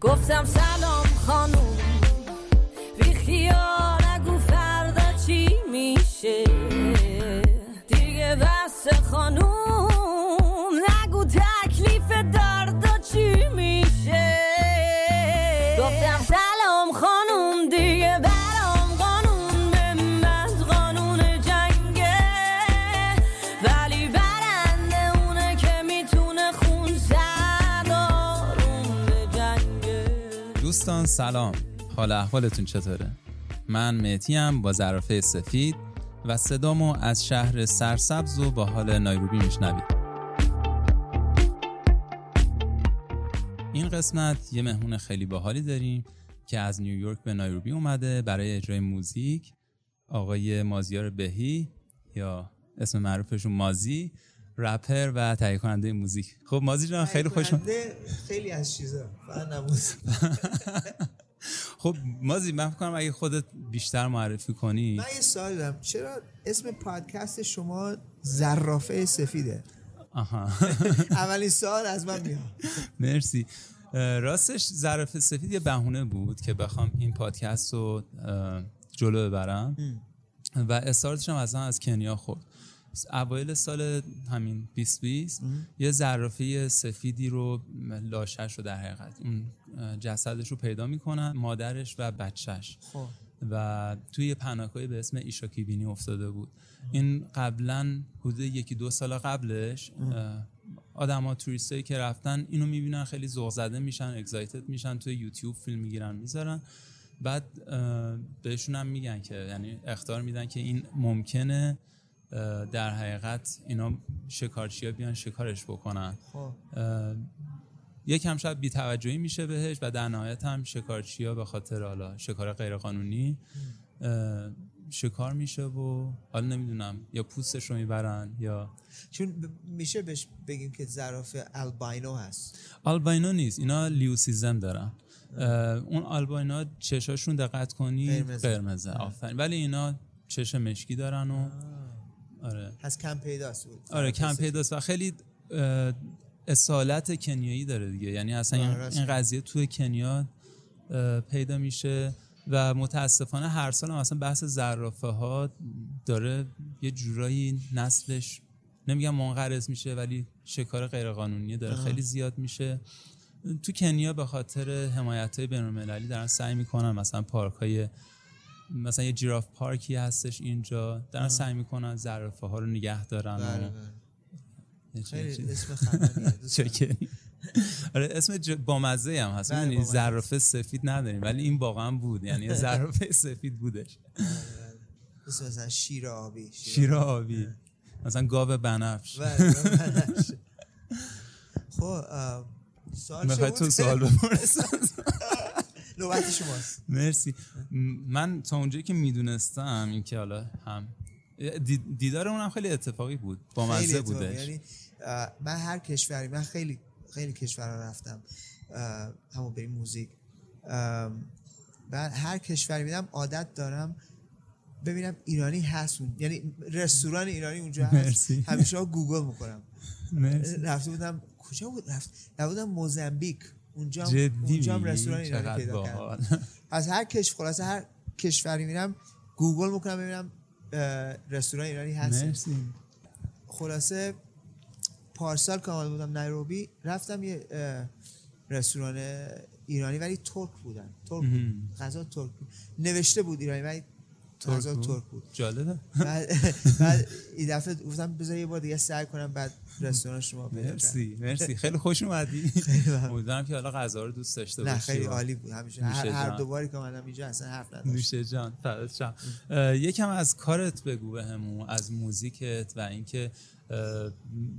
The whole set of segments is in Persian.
گفتم سلام خانوم. سلام. حال احوالتون چطوره؟ من مهتیم با ظرافه سفید و صدامو از شهر سرسبز و با حال نایروبی میشنوید. این قسمت یه مهمون خیلی باحالی داریم که از نیویورک به نایروبی اومده برای اجرای موزیک آقای مازیار بهی یا اسم معروفشون مازی رپر و تهیه کننده موزیک. خب مازی جان خیلی خوش خیلی از چیزا. خب مازی من فکر کنم اگه خودت بیشتر معرفی کنی. من یه سوال دارم. چرا اسم پادکست شما زرافه سفیده؟ آها. اولین سوال از من میاد. مرسی. راستش ظرف سفید یه بهونه بود که بخوام این پادکست رو جلو ببرم. و استارتش هم اصلا از کنیا خورد. اوایل سال همین 2020 یه زرافه سفیدی رو لاشش رو در حقیقت. اون جسدش رو پیدا می‌کنن مادرش و بچهش. خب. و توی پناهگاهی به اسم ایشاکی بینی افتاده بود. این قبلا حدود یکی دو سال قبلش آدم ها توریستایی که رفتن اینو می‌بینن خیلی ذوق زده میشن اگزایتد میشن توی یوتیوب فیلم می‌گیرن می‌ذارن. بعد بهشون هم میگن که یعنی اختار میدن که این ممکنه در حقیقت اینا شکارچی ها بیان شکارش بکنن. خب. یکم شاید بیتوجهی میشه بهش و در نهایت هم شکارچی ها به خاطر حالا شکار غیرقانونی شکار میشه و حالا نمی‌دونم یا پوستش رو می‌برن یا چون میشه بهش بگیم که زرافه الباینو هست. آلباینا نیست اینا لیوسیزم دارن. اون آلباینا چشاشون دقت کنی قرمزه. قرمزه. آفرین. ولی اینا چش مشکی دارن و آره. پس کم پیداست بود آره کم پیداست و خیلی اصالت کنیایی داره دیگه. یعنی اصلا این- آره، قضیه توی کنیا پیدا میشه و متاسفانه هر سال هم اصلا بحث زرافه ها داره یه جورایی نسلش نمیگم منقرض میشه ولی شکار غیرقانونی داره. خیلی زیاد میشه. تو کنیا به خاطر حمایت های بینالمللی دارن سعی می‌کنن مثلا پارک های مثلا یه جیراف پارکی هستش اینجا دارن سعی می‌کنن زرافه ها رو نگه دارن. بله و بله. خیلی. اسم آره اسم. بامزه هم هست. بله، بامزه. زرافه سفید نداریم ولی این واقعا بود. یعنی زرافه سفید بودش. اسم مثلا شیر آبی شیر آبی. مثلا گاو بنفش. بله، بله. خب سوال تو؟ سوال بپرس نوبت شماست. مرسی. من تا اونجایی که می‌دونستم این که حالا هم دی- دیدار اونم خیلی اتفاقی بود. بامزه اتفاقی. بودش. یعنی من هر کشوری من خیلی خیلی کشورها رفتم. همون به این موزیک بعد هر کشوری میدم عادت دارم ببینم ایرانی هست اون یعنی رستوران ایرانی اونجا هست. مرسی. همیشه گوگل می‌کنم. مرسی. رفته بودم کجا بود؟ رفت رفته بودم موزامبیک اونجا اونجا هم؟ رستوران ایرانی پیدا کردم. از هر کشور خلاصه هر کشوری میرم گوگل می‌کنم ببینم رستوران ایرانی هست مرسی. خلاصه پارسال که آمده بودم نایروبی رفتم یه رستوران ایرانی ولی ترک بودن. ترک بود. غذا ترک بود. نوشته بود ایرانی ولی بود؟ ترک بود جالبه بعد بعد این دفعه گفتم بذار یه بار دیگه سعی کنم بعد رستوران شما کردم. مرسی مرسی خیلی خوش اومدی. امیدوارم که حالا غذا رو دوست داشته نه باشی خیلی و- عالی بود همیشه هر, هر جان. دو باری که اومدم اینجا اصلا حرف نداشت نوشه جان فدات شم. اه، یکم از کارت بگو بهمون از موزیکت و اینکه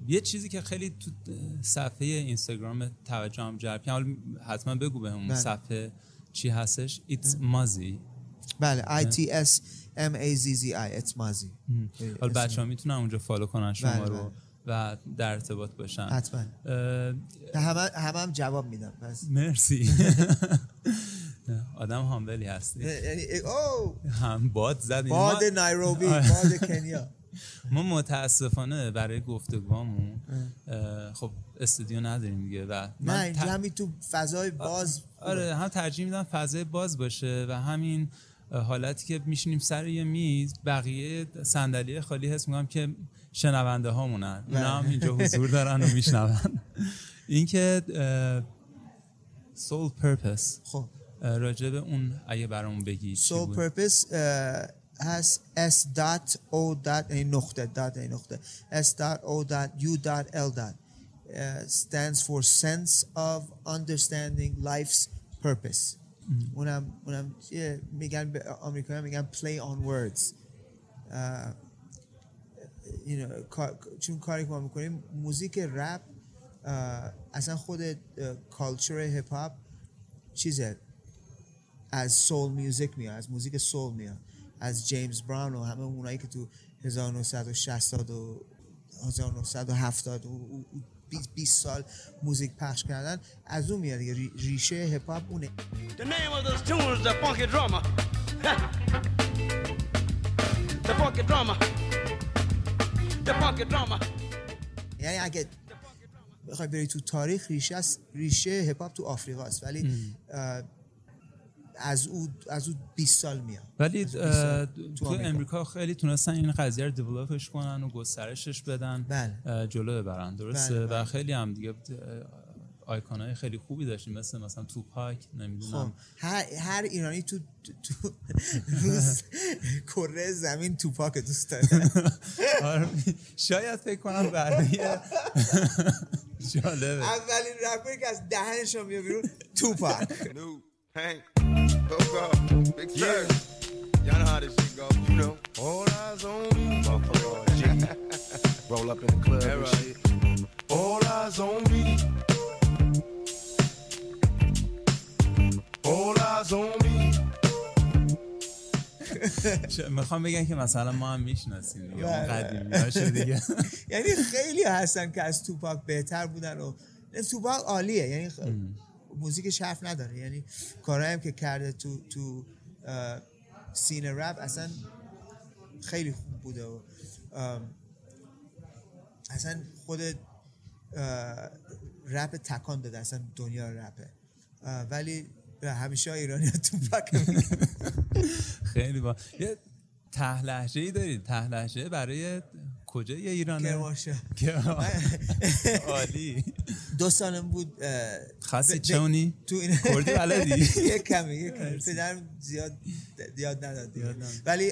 یه چیزی که خیلی تو صفحه اینستاگرام توجهم جلب کرد حتما بگو بهمون بله. صفحه چی هستش It's مازی بله I T S M A Z Z I it's مازی حالا بچه ها می‌تونن اونجا فالو کنن شما بله، رو و در ارتباط باشن. حتما. اه، همه همه هم جواب میدم پس مرسی. آدم هامبلی هستی. یعنی او هم باد زد باد نایروبی. باد کنیا. ما متاسفانه برای گفتگوامون خب استودیو نداریم دیگه و نه من ت- همین تو فضای باز آره هم ترجیح میدم فضای باز باشه و همین حالتی که میشینیم سر یه میز بقیه صندلی خالی حس می‌کنم که شنونده هامونن. اونا هم اینجا حضور دارن و میشنون. اینکه سول پرپس خب. راجع به اون اگه برامون بگی سول؟ پرپس هست s dot o dot یعنی نقطه دات یعنی نقطه. s dot o dot u dot l dot. stands for sense of understanding life's purpose. اونم اونم چیه؟ میگن به آمریکایی میگن play on words. you know, چون کاری که ما می‌کنیم موزیک رپ اصلا خود culture هیپ هاپ چیزه. از soul music میاد از موزیک soul میاد. از جیمز براون و همه اونایی که تو 1960 و 1970 و و- و 20 20 سال موزیک پخش کردن از اون میاد دیگه ریشه هیپ هاپ اونه The name of this tune is the Funky Drummer. the Funky Drummer. The Funky Drummer. یعنی اگه بخوای بری تو تاریخ ریشه است ریشه هیپ هاپ تو آفریقاست ولی از او از او 20 سال میاد. ولی از او اه، 20 سال تو آمریکا. امریکا خیلی تونستن این قضیه رو دیولپش کنن و گسترشش بدن. بله. جلو ببرن. درسته؟ بله، و بله. خیلی هم دیگه آیکون های خیلی خوبی داشتیم مثل مثلا توپاک خب نمی‌دونم هر, هر ایرانی تو تو روز کره زمین توپاک دوست داره. آره، شاید فکر کنم برای جالبه. اولین رپری که از دهنشون میاد بیرون توپاک می‌خوام بگم که مثلا ما هم می‌شناسیم دیگه. بله، اون قدیمی بله. یعنی خیلی هستن که از توپاک بهتر بودن و توپاک عالیه. یعنی موزیکش حرف نداره. یعنی کارهایی هم که کرده تو تو اه، سینه رپ اصلا خیلی خوب بوده و اصلا خود رپ تکان داده اصلا دنیا رپه. ولی همیشه ایرانی میگن. خیلی با یه ته لحجه ای دارید ته لحجه برای کجای ایرانه؟ کرمانشاه. عالی. دو سالم بود خاصی چونی؟ تو این کردی بلدی؟ یه کمی یه کمی. پدرم زیاد یاد نداد. ولی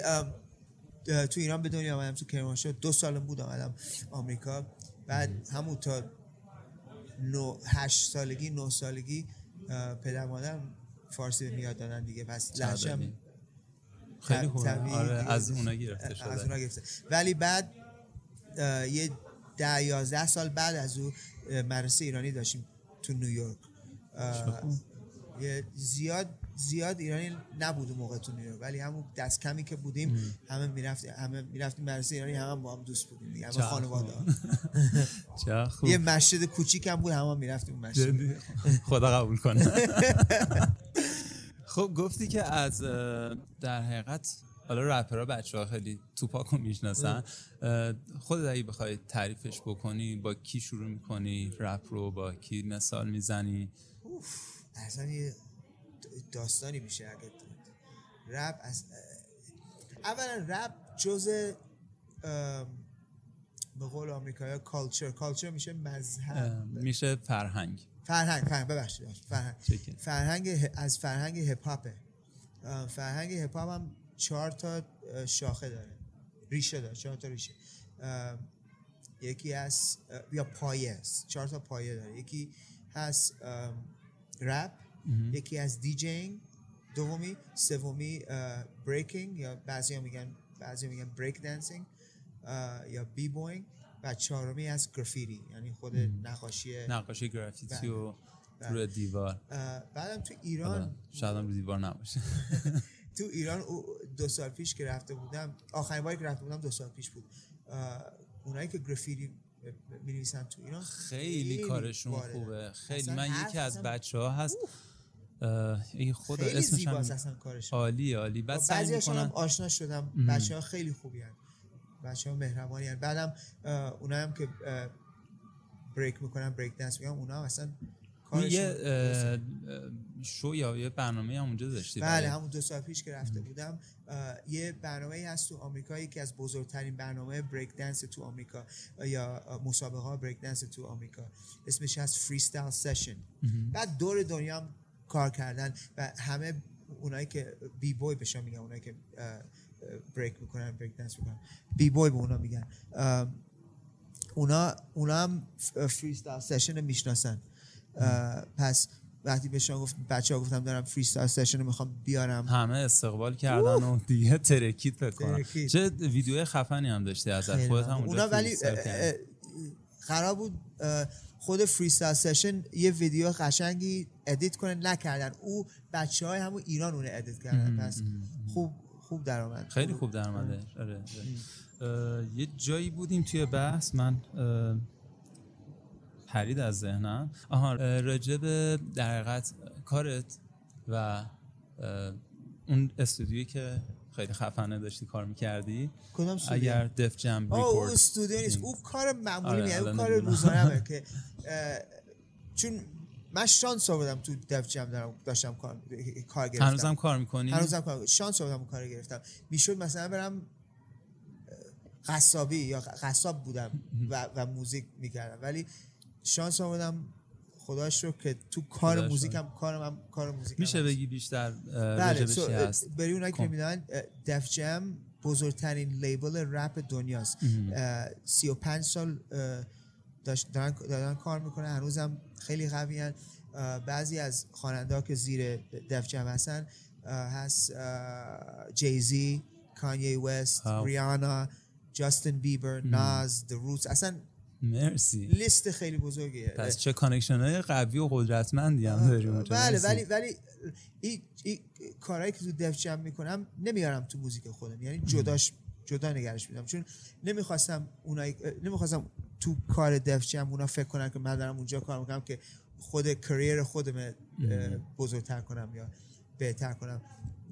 تو ایران به دنیا آمدم تو کرمانشاه دو سالم بود آمدم آمریکا. بعد همون تا نو هشت سالگی نه سالگی پدر مادرم فارسی به میاد دادن دیگه. پس لحشم. خیلی خوبه. آره. از اونا گرفته از شده. اونا گرفته. ولی بعد یه ده یازده سال بعد از او مدرسه ایرانی داشتیم تو نیویورک. زیاد زیاد ایرانی نبود اون موقع تو نیویورک ولی همون دست کمی که بودیم همه می‌رفتیم همه می‌رفتیم مدرسه ایرانی همه با هم دوست بودیم دیگه همه خانواده یه مسجد کوچیک هم بود همه می‌رفتیم مسجد؟ خدا قبول کنه. خب گفتی که از در حقیقت حالا رپرها بچه ها خیلی توپاک رو می‌شناسن. اه، خودت اگه بخوای تعریفش بکنی با کی شروع می‌کنی رپ رو؟ با کی مثال می‌زنی؟ اصلا یه داستانی میشه اگه رپ از اولا رپ جز به قول آمریکایی culture culture میشه مذهب. میشه فرهنگ. فرهنگ فرهنگ ببخشید. فرهنگ. فرهنگ از فرهنگ هیپ هاپه فرهنگ هیپ هاپ هم چهار تا شاخه داره. ریشه داره چهار تا ریشه. یکی از یا پایه است. چهار تا پایه داره. یکی هست رپ یکی از DJing دومی سومی breaking یا بعضی میگن بعضی میگن break dancing یا b-boying و چهارمی از گرافیتی یعنی خود نقاشی نقاشی گرافیتی. و بله. روی دیوار. بعدم تو ایران شاید هم دیوار نباشه. تو ایران دو سال پیش که رفته بودم آخرین باری که رفته بودم دو سال پیش بود. اونایی که گرافیتی می نویسن تو ایران خیلی کارشون واردن. خوبه. خیلی من یکی از بچه ها هست. ای خدا خیلی اسمش هم اصلا کارشون. عالی عالی. بعد با سعی هم می‌کنن آشنا شدم بچه ها خیلی خوبی هن. بچه ها مهربانی هن. بعدم اونایی هم که بریک می‌کنن بریک دنس می‌کنن اونا هم اصلا کارشون یه شو یا یه برنامه هم اونجا داشتی بله همون دو سال پیش که رفته بودم یه برنامه هست تو آمریکا یکی از بزرگترین برنامه بریک دنس تو آمریکا یا مسابقه ها بریک دنس تو آمریکا. اسمش هست Freestyle Session بعد دور دنیا هم کار کردن و همه اونایی که b-boy بهشون میگن اونایی که break می‌کنن بریک دنس می‌کنن b-boy به اونا میگن. اونا اونا هم Freestyle Session می‌شناسن. پس وقتی بهشون گفت بچه ها گفتم دارم Freestyle Session رو می‌خوام بیارم. همه استقبال کردن و دیگه ترکید فکر کنم. ترکید. چه ویدیوی خفنی هم داشتی خیلی خودت هم. اونجا اونا ولی قرار بود. خود Freestyle Session یه ویدیو قشنگی edit کنه نکردن. او بچه های همون ایران اونه edit کردن. پس خوب خوب درآمد. خیلی خوب. در آره. آره. اه، یه جایی بودیم توی بحث. من پرید از ذهنم. آها به در حقیقت کارت و اون استودیویی که خیلی خفنه داشتی کار می‌کردی. کدام؟ اگر Def Jam Record استودیو نیست. او کار معمولی آره، او کار. روزانمه که چون من شانس آوردم تو دف جم دارم داشتم کار کار گرفتم. هنوزم کار می‌کنی؟ هنوزم کار شانس آوردم کار گرفتم. می‌شد مثلا برم قصابی یا قصاب بودم و, و موزیک می‌کردم. ولی شانس آوردم خداش رو که تو کار خداش موزیک هم کارم هم کار موزیک میشه بگی بیشتر بله چی هست؟ بری اونایی که. می‌دونن Def Jam بزرگترین label رپ دنیاست. سی و پنج سال اه، داشت- دارن, دارن کار می‌کنن. هنوزم خیلی قوی هن. بعضی از خواننده که زیر Def Jam هستن هست جیزی کانیه وست. ریانا جاستین بیبر ناز The Roots اصلا مرسی. لیست خیلی بزرگیه. پس چه connection های قوی و قدرتمندی هم داری اونجا بله. ولی ولی این این کارهایی که تو دف می‌کنم نمیارم تو موزیک خودم. یعنی جداش جدا نگرش میدم چون نمی‌خواستم اونایی نمی‌خواستم تو کار دف اونا فکر کنن که من دارم اونجا کار می‌کنم که خود کریر خودم بزرگتر کنم یا بهتر کنم.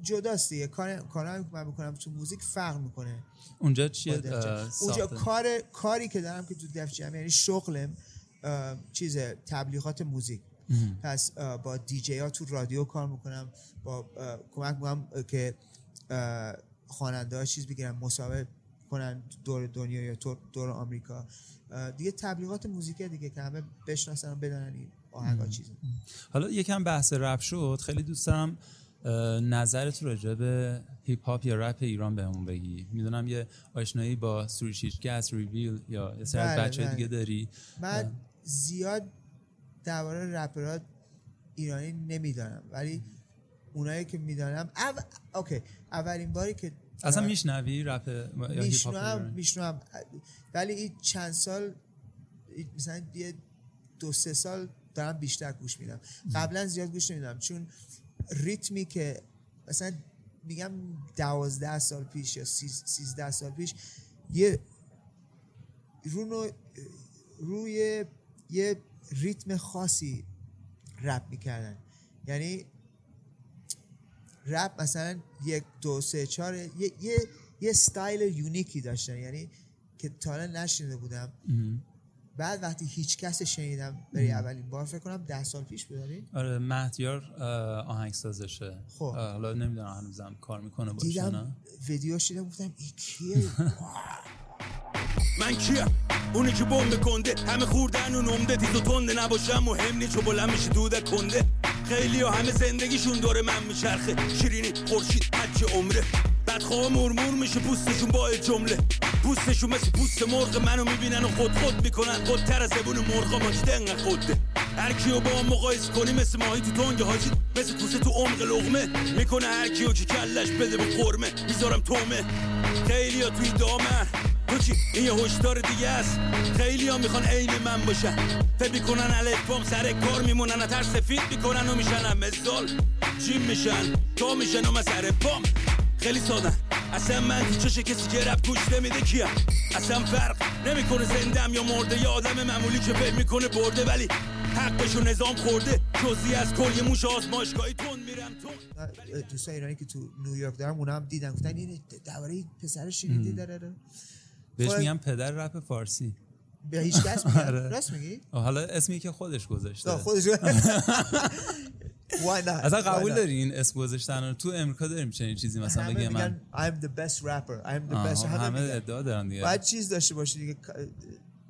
جداست دیگه. کار کارهایی که من می‌کنم تو موزیک فرق می‌کنه. اونجا چیه؟ اونجا؟ کار کاری که دارم که تو دف جم یعنی شغلم چیز تبلیغات موزیک. پس اه، با دیجی ها تو رادیو کار می‌کنم با کمک می‌کنم که خواننده ها چیز بگیرن مسابقه کنن دور دنیا یا دور آمریکا. دیگه تبلیغات موزیک دیگه که همه بشناسن و بدونن این آهنگا چیزه. حالا یکم بحث رپ شد. خیلی دوست دارم نظرت راجع به هیپ هاپ یا رپ ایران بهمون بگی. می‌دونم یه آشنایی با سوریشیش گس ریویل یا یه از بله، بچه بله. دیگه داری. من زیاد درباره رپرها ایرانی نمی‌دانم ولی اونایی که می‌دانم او... okay اولین باری که اصلا میشنوی رپ یا هیپ هاپ میشنوم؟ میشنوم. ولی این چند سال مثلا یه دو سه سال دارم بیشتر گوش میدم. قبلا زیاد گوش نمیدم چون ریتمی که مثلا میگم دوازده سال پیش یا سیز- سیزده سال پیش یه رو نوع- روی یه ریتم خاصی رپ می‌کردن. یعنی رپ مثلا یک دو سه چهار یه, یه, یه style unique ی داشتن. یعنی که تا حالا نشنیده بودم. بعد وقتی هیچ کس شنیدم بری اولین بار فکر کنم ده سال پیش بوداری آره؟ مهدیار اه، آهنگسازشه. خب. حالا نمی‌دونم هنوزم کار می‌کنه باشه دیدم ویدیو دیدم گفتم این کیه؟ من کیم؟ اونی که بمب کنده. همه خوردن و نمده. تیز و تنده نباشم. مهم نی چو بلند میشه دودک کنده. خیلی ها همه زندگیشون دور من میچرخه. شیرینی خورشید حج عمره. بدخواه مرمور میشه پوستشون با جمله. پوستشون مثل پوست مرغ منو می‌بینن و خود خود می‌کنن. خودتر از زبون مرغا ماجده انقدر خوده هر کیو با هم مقایس کنی مثل ماهی تو تنگ حاجی مثل توسه تو عمق لغمه. می‌کنه هر کیو که کلش بده به قرمه می‌ذارم تومه. خیلی ها توی دامن تو چی؟ این یه هشدار دیگه است. خیلی ها می‌خوان عین من باشن. فکر می‌کنن الفبام سر کار میمونن از ترس سفید می‌کنن و میشن هم جیم میشن. تا میشن و سر پام. خیلی سادن اصلا من تو چش کسی که رب گوش نمیده کیم اصلا فرق نمی‌کنه زندم یا مرده یا آدم معمولی که فکر می‌کنه برده ولی حقشو نظام خورده. جزی از کل یه موش آزمایشگاهی تون میرم تون دوستان ایرانی که تو نیویورک دارم اونا هم دیدن گفتن این درباره پسر شنیدی داره. بهش خود- میگم پدر رپ فارسی. به هیچ کس آره. راست میگی؟ حالا اسمی که خودش گذاشته. خودش? اصلا Why قبول not؟ داری این اسم گذاشتن تو امریکا داریم چنین چیزی مثلا میگن من I'm the best rapper. I'm the best. همه. ادعا دارن دیگه. باید چیز داشته باشی دیگه.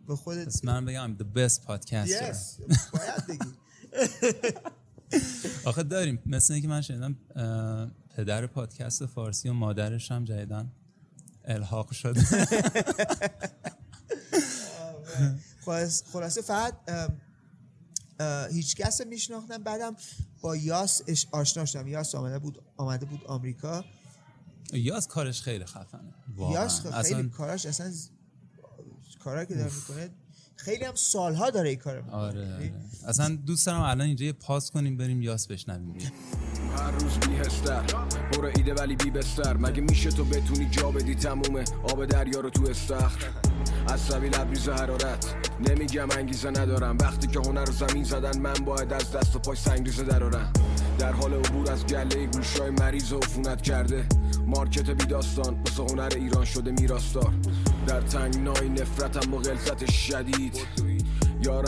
به خودت پس من بگم I'm the best podcaster. Yes. باید بگی. آخه داریم. مثل اینکه من شنیدم پدر پادکست فارسی و مادرش هم جدیدن الحاق شده. خلاص- خلاصه فقط هیچ کس میشناختم بعدم با یاس اش- آشنا شدم. یاس آمده بود آمده بود آمریکا. یاز کارش خیلی خفنه. یاس خیلی اصلا کاراش اصلا ز- کارا که داره می‌کنه خیلی هم سالها داره این کارو می‌کنه. آره, آره. اصلا دوست دارم الان اینجا یه پاس کنیم بریم یاس بشنویم. هر روز بیهستر پر ایده ولی بی بستر. مگه میشه تو بتونی جا بدی تمومه؟ آب دریا رو تو استخر. عصبی لبریز حرارت. نمیگم انگیزه ندارم. وقتی که هنر رو زمین زدن من باید از دست و پای سنگریزه درارم در حال عبور از گله گوشای مریض و عفونت کرده. مارکت بی داستان واسه هنر ایران شده میراستار در تنگنای نفرتم با غلظت شدید.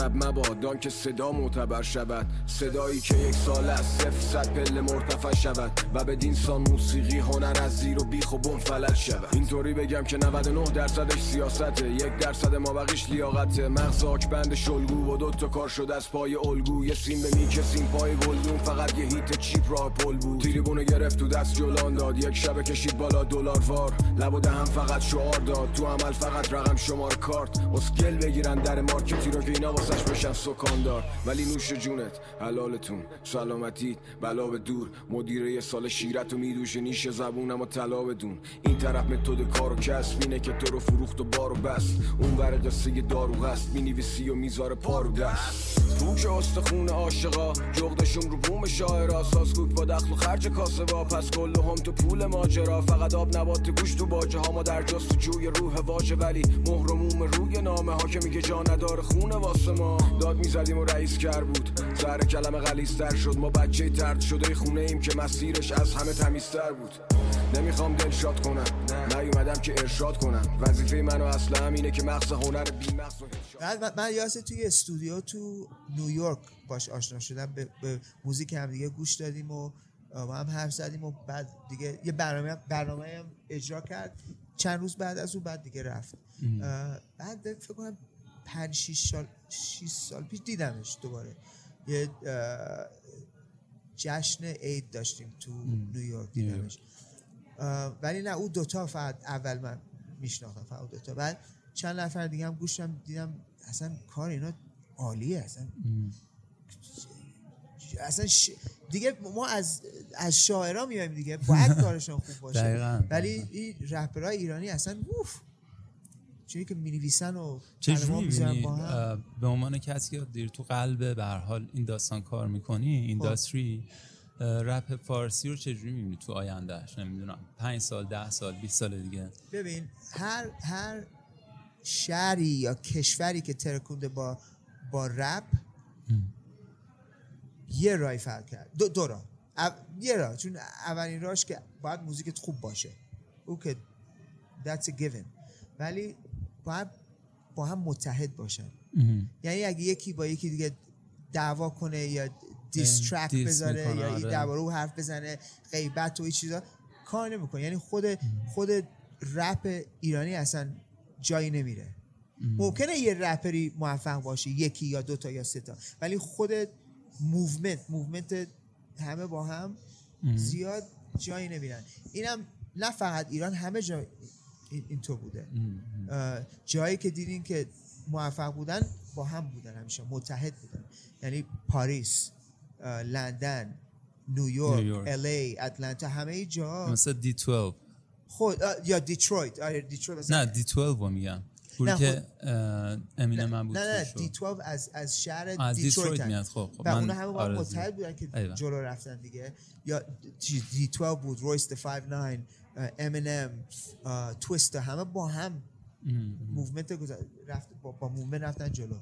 یا رب مبادا که صدا معتبر شود. صدایی که یک سال از صفر صد پله مرتفع شود. و به دینسان موسیقی هنر از زیر و بیخ و بم فلج شود. اینطوری بگم که 99 درصدش سیاسته. یک درصد ما بقیش لیاقته. مغز بند شلگو و دوتا کار شده از پای الگو. یه سیم به میکه سیم پای گلدون. فقط یه هیت چیپ راه پل بود. تریبونو گرفت تو دست جلان داد. یک شبه کشید بالا دلار وار. لب و دهم فقط شعار داد. تو عمل فقط رقم شمار کارت. اسکل بگیرن در مارکتی رو که اینا واسش بشن سکاندار. ولی نوش جونت حلالتون. سلامتیت بلا به دور. مدیر یه سال شیرت و میدوشه نیش زبونم و طلا بدون. این طرف متد کار و کسب اینه که تو رو فروخت و بار و بست. اون ور قصه دارو هست می‌نویسی و می‌ذاره پارو دست. پوک استخون عاشقا جغدشون رو بوم شاعرا. سازگوک با دخل و خرج کاسبا. پس کل هم تو پول ماجرا. فقط آب نبات گوش تو باجه ها. ما در جستجوی روح واژه ولی مهر و موم روی نامه ها که میگه جا نداره خونه واسه ما. داد می‌زدیم و رئیس کر بود. سر کلمه غلیستر شد. ما بچه ترد شده خونه ایم که مسیرش از همه تمیزتر بود. نمی‌خوام دلشاد کنم. نیومدم که ارشاد کنم. وظیفه منو اصلا همینه که مغز هنر بی مغز من- من یاسه توی استودیو تو نیویورک باش آشنا شدم. به, به موزیک هم دیگه گوش دادیم و با هم حرف زدیم و بعد دیگه یه برنامه برنامه هم اجرا کرد. چند روز بعد از اون بعد دیگه رفت. بعد فکر کنم پنج شیش سال شیش سال پیش دیدمش دوباره. یه جشن عید داشتیم تو نیویورک دیدمش. ولی نه اون دوتا فقط اول من میشناختم فقط دوتا. بعد چند نفر دیگه هم گوشم دیدم اصلا کار اینا عالیه اصلا اصلا ش... دیگه ما از از شاعرها میایم دیگه باید کارشون خوب باشه. ولی این رپرهای ایرانی اصلا اوف. چونی که می‌نویسن و چجوری به عنوان کسی که دیر تو قلب به حال این داستان کار می‌کنی اینداستری اه، رپ فارسی رو چجوری می‌بینی تو آیندهش نمی‌دونم پنج سال ده سال 20 سال دیگه. ببین هر هر شهری یا کشوری که ترکونده با با رپ یه رای فرق کرد. دو, دو راه. یه راه. چون اولین راهش که باید موزیکت خوب باشه. او که that's a given. ولی باید با هم متحد باشن. یعنی اگه یکی با یکی دیگه دعوا کنه یا دیسترک دیس بذاره یا این آره. درباره او حرف بزنه غیبت و این چیزا کار نمی‌کنه. یعنی خود خود رپ ایرانی اصلا جایی نمیره. ممکنه یه رپری موفق باشه یکی یا دوتا یا سه تا ولی خود movement movement همه با هم زیاد جایی نمیرن. اینم نه فقط ایران همه جا این- اینطور بوده. اه، جایی که دیدین که موفق بودن با هم بودن همیشه متحد بودن. یعنی پاریس لندن نیویورک نیویورک. LA اتلانتا همه جا. مثل D12 خود یا دیترویت. آره دیترویت مثلا- نه D12 رو میگم. نه، که اه، امینم بود نه نه. D12 از از شهر از دیترویت. میاد. خب خب من همه با هم متحد بودن که. جلو رفتن دیگه. یا D, D12 بود Royce 5'9" امینم تویست همه با هم movement رفت با, با movement رفتن جلو.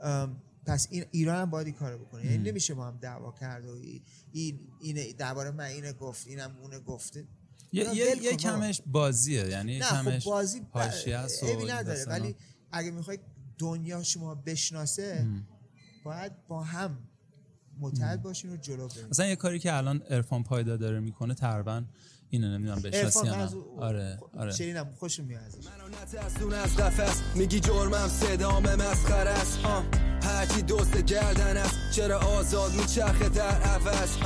ام، پس این ایران هم باید این کارو بکنه. یعنی نمیشه با هم دعوا کرد و ای- این اینه درباره من اینه گفت اینم اونه گفته. یه, یه, کمش بازیه. یعنی نه خب کمش بازی ب- نداره. ولی اگه می‌خوای دنیا شما بشناسه باید با هم متحد باشین و جلو برین. مثلا یه کاری که الان ارفان پایدا داره می‌کنه تقریبا اینو نمی‌دونم بشناسی یا نه. آره آره. شیرینم خوشم میاد ازش منو نترسون از قفس میگی جرمم صدام مسخره است. آه. هرچی دوست گردن است. چرا آزاد میچرخه در عوض.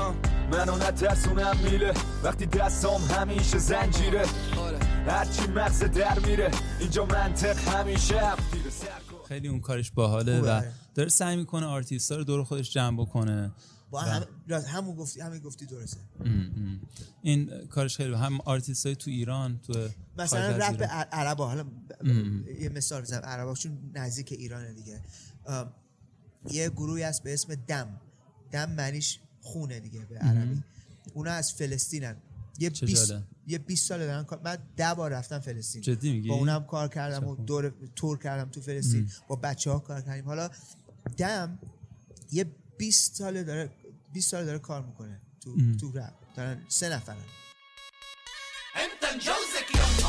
منو نترسونم میله. وقتی دستام همیشه زنجیره. آره. هرچی مغز در میره. اینجا منطق همیشه خیلی اون کارش باحاله و. داره سعی می‌کنه آرتیستا رو دور خودش جمع بکنه. با هم راست، همون گفتی همین گفتی درسته. این کارش خیلی هم آرتیست های تو ایران تو مثلا رپ ایران. عربا حالا یه مثال بزنم. عربا چون نزدیک ایرانه دیگه. یه گروهی هست به اسم دم. دم معنیش خونه دیگه به عربی. اونا از فلسطینن. یه چه 20 جالب. یه 20 سال دارن کار من ده بار رفتم فلسطین. جدی میگی؟ با اونم کار کردم و. دور تور کردم تو فلسطین. با بچه ها کار کردیم. حالا دم یه 20 سال داره 20 سال داره کار می‌کنه تو تو رپ. دارن سه نفرن. انت نجوزك يما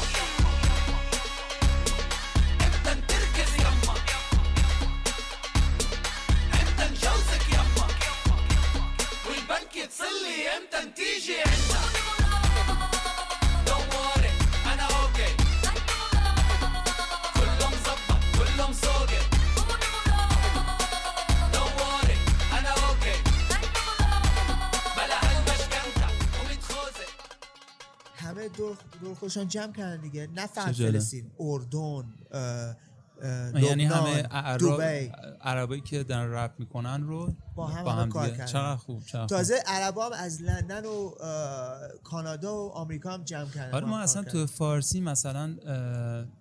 دور, دور خودشان جمع کردن دیگه نه فقط. فلسطین اردن یعنی همه عرب عربایی که دارن رپ می‌کنن رو با هم, با هم کار. کردن چقدر خوب چقدر. تازه عربا هم از لندن و کانادا و آمریکا هم جمع کردن آره ما اصلا. تو فارسی مثلا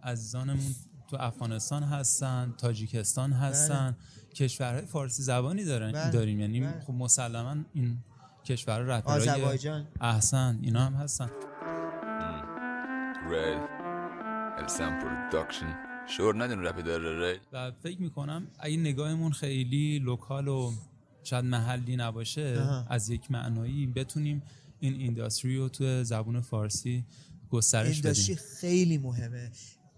عزیزانمون تو افغانستان هستن تاجیکستان هستن کشورهای فارسی زبانی دارن بله. داریم یعنی بله. خب مسلما این کشور آذربایجان احسن اینا هم هستن ریل السم production شور ندین رپی داره ریل و فکر می‌کنم اگه نگاهمون خیلی local و شاید محلی نباشه آها. از یک معنایی بتونیم این industry رو تو زبون فارسی گسترش industry بدیم خیلی مهمه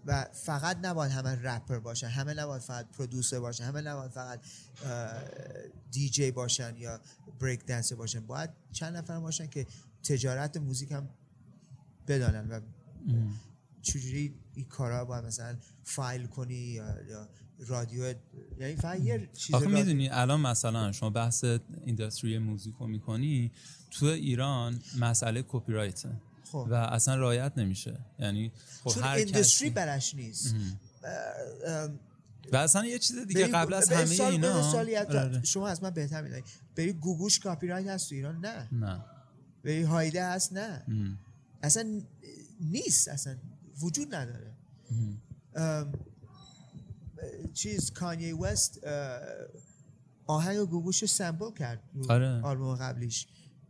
و فقط نباید همه رپر باشن همه نباید فقط producer باشن همه نباید فقط دیجی باشن یا بریک دنسر باشن. باید چند نفر باشن که تجارت موزیک هم بدانن و چجوری این کارا باید مثلا فایل کنی یا, رادیو یعنی فقط یه چیز آخه می‌دونی الان مثلا شما بحث اینداستری موزیک رو می‌کنی تو ایران مسئله کپی رایته خب. و اصلا رعایت نمیشه. یعنی خب چون هر اینداستری کسی برش نیست. و اصلا یه چیز دیگه قبل از همه اینا آره،. شما از من بهتر می‌دونی بری گوگوش کاپی رایت هست تو ایران؟ نه. نه. بری هایده هست؟ نه. ام. اصلا نیست اصلا وجود نداره. چیز کانیه وست آهنگ گوگوش رو سمپل کرد آره. آلبوم قبلیش.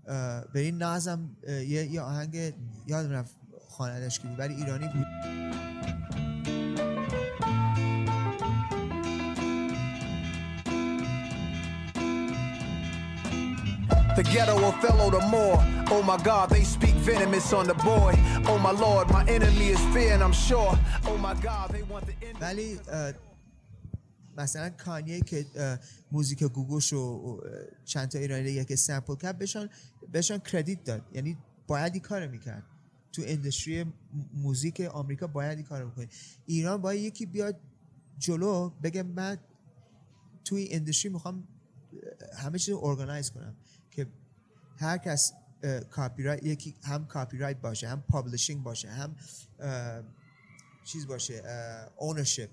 اه، بری نازم یه, آهنگ یادم رفت خوانندش کی بود ولی ایرانی بود. The ghetto Othello the more. Oh my God, they speak venomous on the boy. Oh my Lord, my enemy is fear, and I'm sure. Oh my God, they want the end. ولی مثلا کانیه که موزیک گوگوش و چند تا ایرانی که سمپل کرد بهشان بهشان کردیت داد یعنی باید این کار می‌کرد تو اندستری موزیک آمریکا باید این کار می‌کنه ایران باید یکی بیاد جلو بگه من توی industry می‌خوام همه چیز organize کنم که هر کس کاپی رایت یکی هم کاپی رایت باشه هم publishing باشه هم چیز باشه ownership.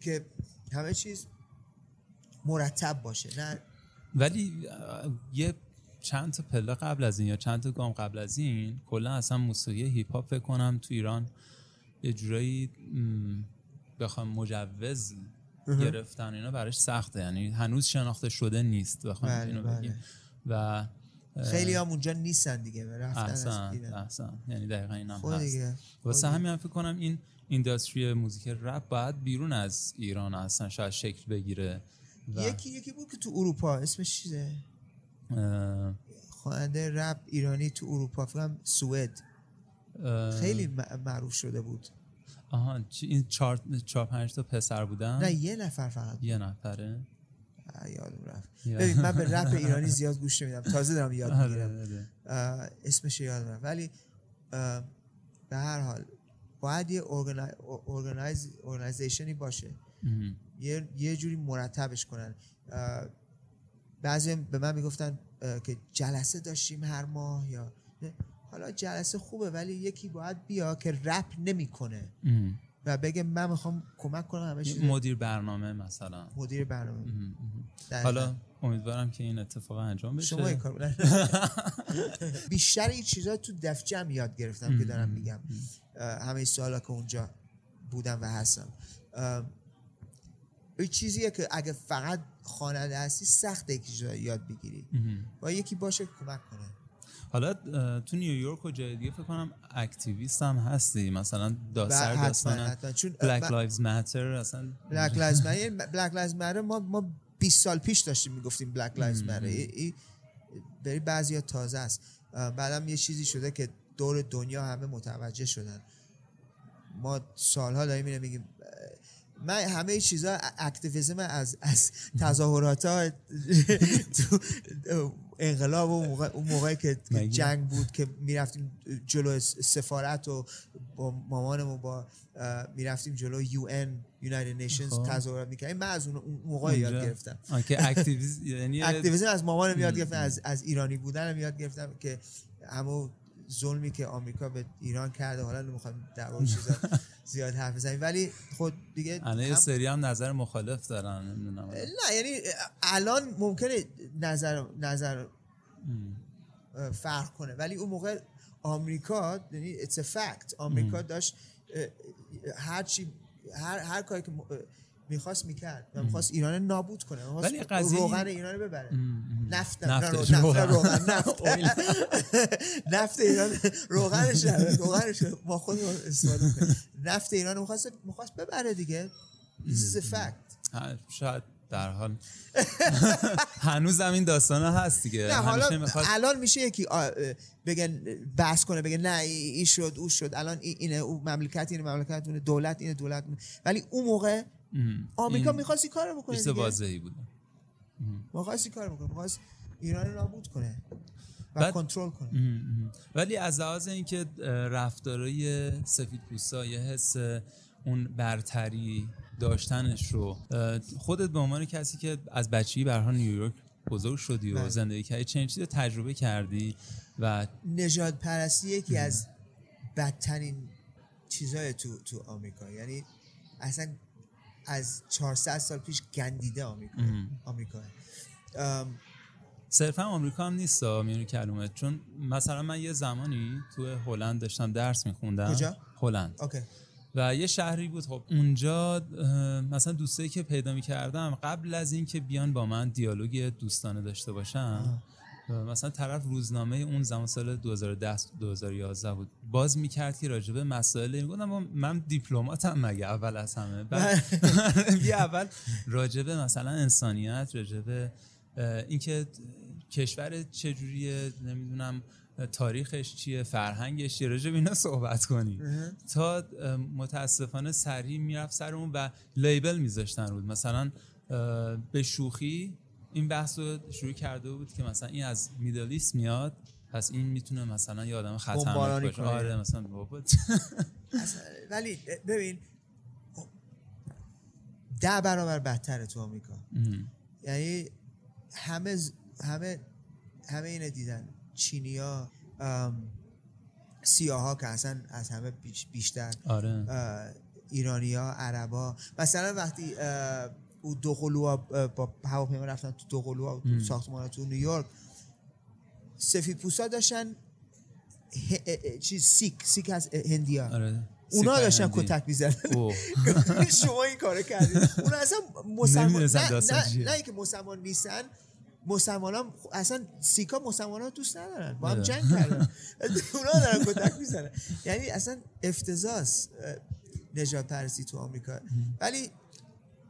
که همه چیز مرتب باشه نه ولی یه چند تا پله قبل از این یا چند تا گام قبل از این کلا اصلا موسیقی هیپ هاپ فکر کنم تو ایران یه جورایی بخوام مجوز گرفتن. اینا براش سخته. یعنی هنوز شناخته شده نیست. بخوام بله، اینو بله. بگیم. و خیلی هم اونجا نیستن دیگه. رفتن احسن یعنی دقیقا این هم خب هست. دیگه. واسه خب همین هم فکر کنم این اینداستری موزیک رپ باید بیرون از ایران اصلا شاید شکل بگیره و یکی یکی بود که تو اروپا. اسمش چیزه؟ اه، خواننده رپ ایرانی تو اروپا. فکرم سوئد. اه، خیلی معروف شده بود. آها این چهار چهار پنج تا پسر بودن نه یه نفر فقط یه نفره یادم رفت. ببین من به رپ ایرانی زیاد گوش نمیدم تازه دارم یاد آره، می‌گیرم آره. اه، اسمش یادم رفت ولی به هر حال باید یه ارگنایزیشنی باشه. یه, یه جوری مرتبش کنن بعضی به من می‌گفتن که جلسه داشتیم هر ماه یا. حالا جلسه خوبه ولی یکی باید بیا که رپ نمی‌کنه. و بگه من می‌خوام کمک کنم همه چیز مدیر برنامه مثلا. مدیر برنامه. حالا امیدوارم که این اتفاق انجام بشه. شما این کار. بیشتر این چیزا تو دف جم یاد گرفتم که دارم میگم. همه سالا که اونجا بودم و هستم این چیزیه که اگه فقط خواننده هستی سخته که چیزا یاد بگیری. با یکی باشه کمک کنه. حالا تو نیویورک و جای دیگه فکر کنم activist هم هستی. مثلا داسر حتما، داستان Black Lives Matter اصلا بلک لایز مر بلک لایز مر ما ما 20 سال پیش داشتیم می‌گفتیم Black Lives Matter ای بری بعضیا تازه است. بعدم یه چیزی شده که دور دنیا همه متوجه شدن. ما سالها داریم اینو میگیم. من همه چیزا activism از از تظاهرات ها انقلاب و موقع اون موقعی که؟ جنگ بود که می‌رفتیم جلو سفارت و با مامانمون با می‌رفتیم جلو یو ان یونایتد نیشنز خب. تظاهرات می‌کردیم من از اون اون موقع یاد. گرفتم آه، که اکتیویست یعنی اکتیویسم از مامانم یاد گرفتم از از ایرانی بودنم یاد گرفتم که همو ظلمی که آمریکا به ایران کرده حالا نمی‌خوام اون چیزا زیاد حرف بزنیم ولی خود دیگه الان یه سری هم نظر مخالف دارن نمی‌دونم. نه یعنی الان ممکنه نظر نظر فرق کنه. ولی اون موقع آمریکا یعنی it's a fact آمریکا داشت هر چی هر هر کاری که می‌خواست می‌کرد و می‌خواست ایران نابود کنه. می‌خواست ولی قضیه- روغن ایران رو ببره. نفت نفت روغن. نفت. نفت ایران روغنش روغنش ما خودمون استفاده نفت ایران می‌خواست می‌خواست ببره دیگه. This is a fact. شاید در حال. هنوز هم این داستان هست دیگه. نه حالا الان میشه یکی بگن بحث کنه بگن نه ای ای شد او شد. الان ای- اینه او مملکت اینه مملکت اونه دولت اینه دولت اونه. ولی اون موقع آمریکا می‌خواست این کارو بکنه دیگه؟ واضحی بود می‌خواست این کارو بکنه. می‌خواست ایران رو نابود کنه و کنترل کنه. مهم. ولی از لحاظ اینکه رفتارای سفید پوستا یه حس اون برتری داشتنش رو خودت به عنوان کسی که از بچگی برها نیویورک بزرگ شدی و بله. زندگی کردی چنین چیزی رو تجربه کردی و نژاد پرستی یکی از بدترین چیزای تو تو آمریکا. یعنی اصلا از 400 سال پیش گندیده آمریکا آمریکا صرفا آمریکا هم نیست میونی کلمه. چون مثلا من یه زمانی تو هلند داشتم درس میخوندم. کجا؟ هلند. اوکی. و یه شهری بود. خب اونجا مثلا دوستایی که پیدا می‌کردم قبل از اینکه بیان با من دیالوگ دوستانه داشته باشم اه، مثلا طرف روزنامه اون زمان سال 2010 2011 بود. باز می‌کرد که راجبه مسائل می‌گفتم من دیپلماتم مگه اول از همه. بیا اول راجبه مثلا انسانیت راجبه اینکه کشور چجوریه نمی‌دونم تاریخش چیه فرهنگش چیه راجع به اینا صحبت کنیم. تا متاسفانه سریع می‌رفت سر اون و لیبل میذاشتن رود. مثلا به شوخی این بحث رو شروع کرده بود که مثلا این از میدلیست میاد پس این می‌تونه مثلا یه آدم خطرناک باشه. آره مثلا بابا. ولی ببین ده برابر بدتره تو آمریکا. یعنی همه همه همه اینو دیدن. چینیا سیاه ها که اصلا از همه بیش- بیشتر آره. ایرانیا عربا مثلا وقتی او دو قلوها با هواپیما رفتن تو دو قلوها تو ساختمان تو نیویورک. سفید پوستا داشتن چیز سیک سیک از هندیا آره. اونا داشتن هندی. کتک می‌زدن. اوه. شما این کارو کردید اونا اصلا مسلمان نه نه. نه اینکه مسلمان نیستن مسلمان ها اصلا سیکا مسلمان ها دوست ندارن. با هم آره. جنگ کردن. اونا دارن کتک می‌زنن. یعنی اصلا افتضاح نجات پرستی تو آمریکا. ولی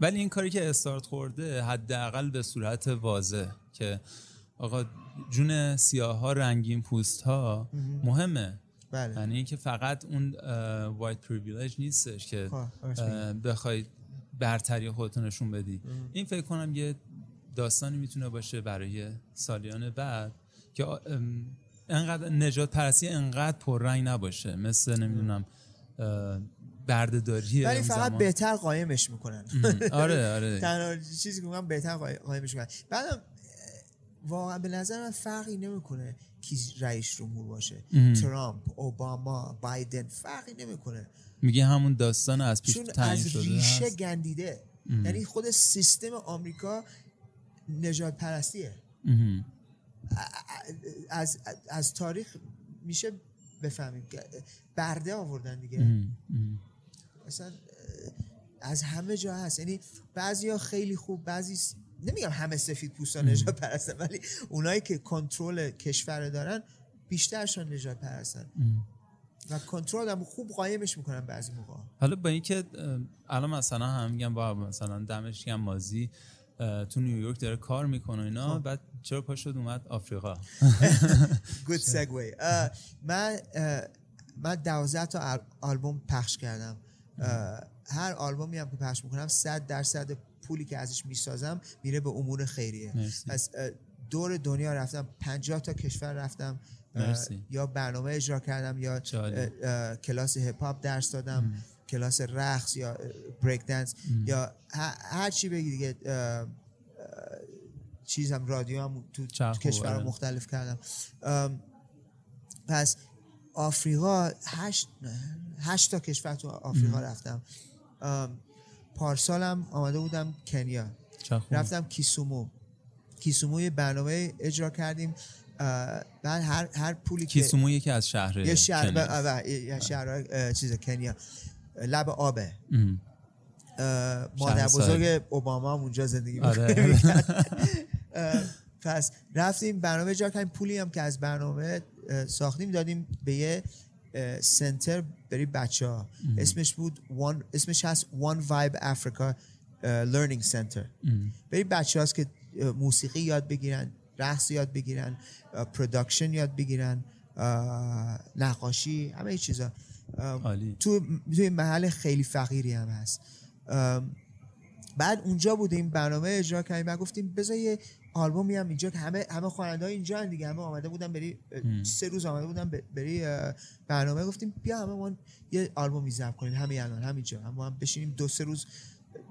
ولی این کاری که استارت خورده حداقل به صورت واضح که آقا جون سیاه ها رنگین پوست ها مهمه. بله. یعنی اینکه فقط اون وایت پریویلیج نیستش که آه، درست اه، بخوای برتری خودتو نشون بدی. این فکر کنم یه داستانی می‌تونه باشه برای سالیان بعد که انقدر نجات پرستی انقدر پررنگ نباشه. مثل نمی‌دونم بردهداری ولی فقط. بهتر قایمش می‌کنن. آره آره. تنها چیزی که میگم بهتر قای- قایمش می‌کنن. بعدم اه، واقعا به نظر من فرقی نمی‌کنه کی رئیس جمهور باشه. ترامپ اوباما بایدن فرقی نمی‌کنه. میگه همون داستان از پیش چون از شده ریشه هست. گندیده. یعنی خود سیستم آمریکا نجات پرستیه. از از تاریخ میشه بفهمیم. برده آوردن دیگه. اه، از همه جا هست. یعنی بعضیا خیلی خوب بعضی س- نمیگم همه سفید پوستان نجات پرستن ولی اونایی که کنترل کشور دارن بیشترشان نجات پرستن. و کنترل هم خوب قایمش می‌کنن بعضی موقع حالا با اینکه الان مثلا هم میگم با مثلا دمش گرم مازی تو نیویورک داره کار می‌کنه اینا خب. بعد چرا پا شد اومد آفریقا؟ Segue. اه، من من دوازده تا آلبوم پخش کردم. هر آلبومی هم که پخش می‌کنم صد درصد پولی که ازش می‌سازم میره به امور خیریه مرسی. پس دور دنیا رفتم 50 تا کشور رفتم مرسی. یا برنامه اجرا کردم یا کلاس هپ هاپ درس دادم کلاس رقص یا بریک دنس یا ه- هر چی بگی دیگه چیزم رادیو هم تو کشور آره. مختلف کردم پس آفریقا هشت, هشت تا کشور تو آفریقا رفتم. پارسالم آمده بودم کنیا. رفتم کیسومو. کیسومو یه برنامه اجرا کردیم. بعد هر هر پولی که کیسومو یکی از شهر یه شهر کنیا. یه شهر چیز کنیا. لب آبه. مادر. بزرگ اوباما هم اونجا زندگی آره. پس رفتیم برنامه اجرا کردیم. پولی هم که از برنامه ساختیم دادیم به یه center بری بچه ها اسمش بود one, اسمش هست One Vibe Africa Learning Center. بری بچه هاست که موسیقی یاد بگیرن رقص یاد بگیرن production یاد بگیرن نقاشی همه چیزا. تو توی محل خیلی فقیری هم هست. بعد اونجا بودیم برنامه اجرا کردیم و گفتیم بذار یه آلبومی هم اینجا که همه همه خواننده ها اینجا دیگه. همه آمده بودن بری سه روز آمده بودن بری برنامه. گفتیم بیا همه ما یه آلبومی ضبط کنیم. همین الان همینجا هم هم بشینیم دو سه روز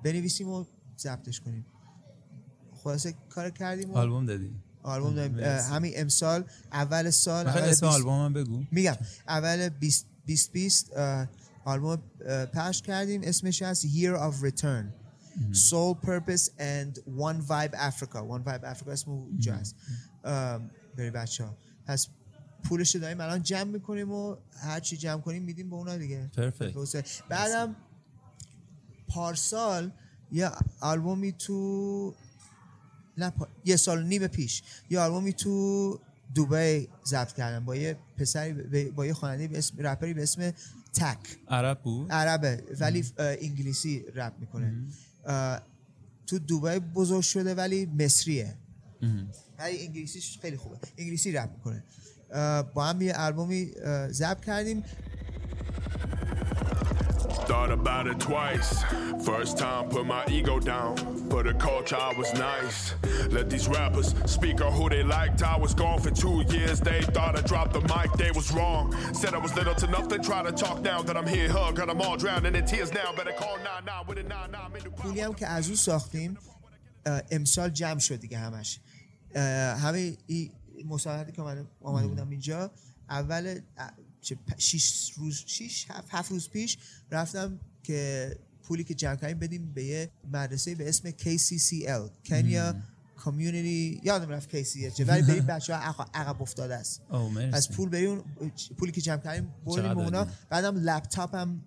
بنویسیم و ضبطش کنیم. خلاصه کار کردیم و آلبوم دادی. آلبوم مرسی. همین امسال اول سال اول اسم بیست- آلبوم هم بگو. میگم. اول 20 20 اه، آلبوم پخش کردیم. اسمش هست Year of Return. Soul Purpose and One Vibe Africa. One Vibe Africa اسم اونجا هست. ام، برای بچه ها پس پولش داریم. الان جمع می‌کنیم و هر چی جمع کنیم میدیم به اونا دیگه. Perfect. درسته. بعدم پارسال یه آلبومی تو نه پا- یه سال نیم پیش یه آلبومی تو دبی ضبط کردم با یه پسری ب- با یه خواننده به اسم رپری به اسم تک. عرب بود؟ عربه. ولی انگلیسی رپ می‌کنه. اه، تو دبی بزرگ شده ولی مصریه. ولی انگلیسیش خیلی خوبه. انگلیسی رپ می‌کنه. با هم یه آلبومی ضبط کردیم. Thought about it twice. First time, put my ego down. For the culture, I was nice. Let these rappers speak on who they liked. I was gone for two years. They thought I dropped the mic. They was wrong. Said I was little to nothing. Try to talk now that I'm here. Hug, got them all drowning in tears now. Better call 9-9 with a 9-9. I'm in the پولی هم که از اون ساختیم اه، امسال جمع شد دیگه همش اه، همه این مسابقاتی که آمده, آمده بودم اینجا اول اه، چه پ- شیش روز شیش هفت, هفت روز پیش رفتم که پولی که جمع کردیم بدیم به یه مدرسه به اسم KCCL کنیا کامیونیتی یادم رفت KCCL ولی بریم بچه ها عقب افتاده است. پس پول بری اون پولی که جمع کردیم بردیم به اونا؟ بعدم لپتاپ هم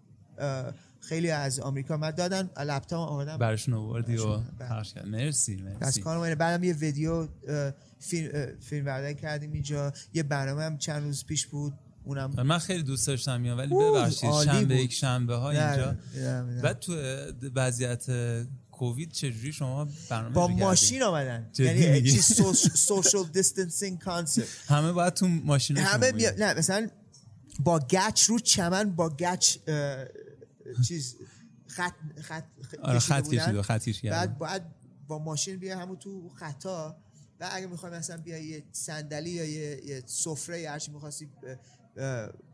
خیلی از آمریکا من دادن. لپتاپ آمدم برشون آوردی و. پخش کرد مرسی مرسی. اینه. بعدم یه ویدیو فیلم فیلم برداری کردیم اینجا. یه برنامه هم چند روز پیش بود. اونم من خیلی دوست داشتم بیام ولی ببخشید شنبه. یک شنبه ها اینجا. بعد تو وضعیت کووید چجوری شما برنامه با؟ ماشین آمدن یعنی؟ چیز social distancing concept همه باید تو ماشین همه بیا... نه مثلا با گچ رو چمن با گچ چیز خط خط آره، خط بودن. کشید و خط. بعد باید با ماشین بیا همون تو خطا و اگه می‌خوای مثلا بیا یه صندلی یا یه, یه سفره یا هرچی می‌خواستی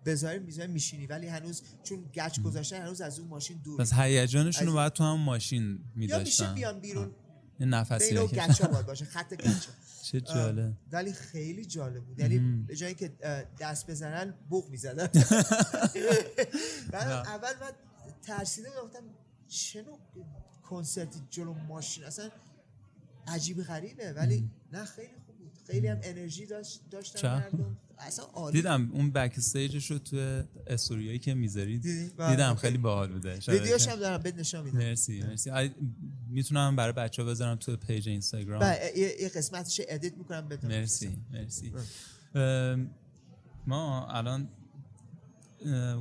بذاری می‌ذاری میشینی. ولی هنوز چون گچ گذاشتن هنوز از اون ماشین دور پس هیجانشون رو باید تو هم ماشین یا میداشتن. میشه بیان بیرون. یه نفسی بین. گچا باید باشه خط گچا چه جالب. ولی خیلی جالب بود. یعنی. به جایی که دست بزنن بوق می‌زدن. بعد اول من ترسیده گفتم چه نوع کنسرتی جلو ماشین؟ اصلا عجیب غریبه. ولی نه خیلی خیلی هم انرژی داشت داشتن چه؟ مردم. اصلا عالی دیدم اون backstage ش رو تو استوریایی که می‌ذارید دیدی؟ بله. دیدم خیلی باحال بوده. ویدیوش هم دارم بهت نشون میدم. مرسی مرسی. آی- می‌تونم برای بچه ها بذارم تو page اینستاگرام. بله، یه قسمتش edit می‌کنم بدم مرسی مرسی. ما الان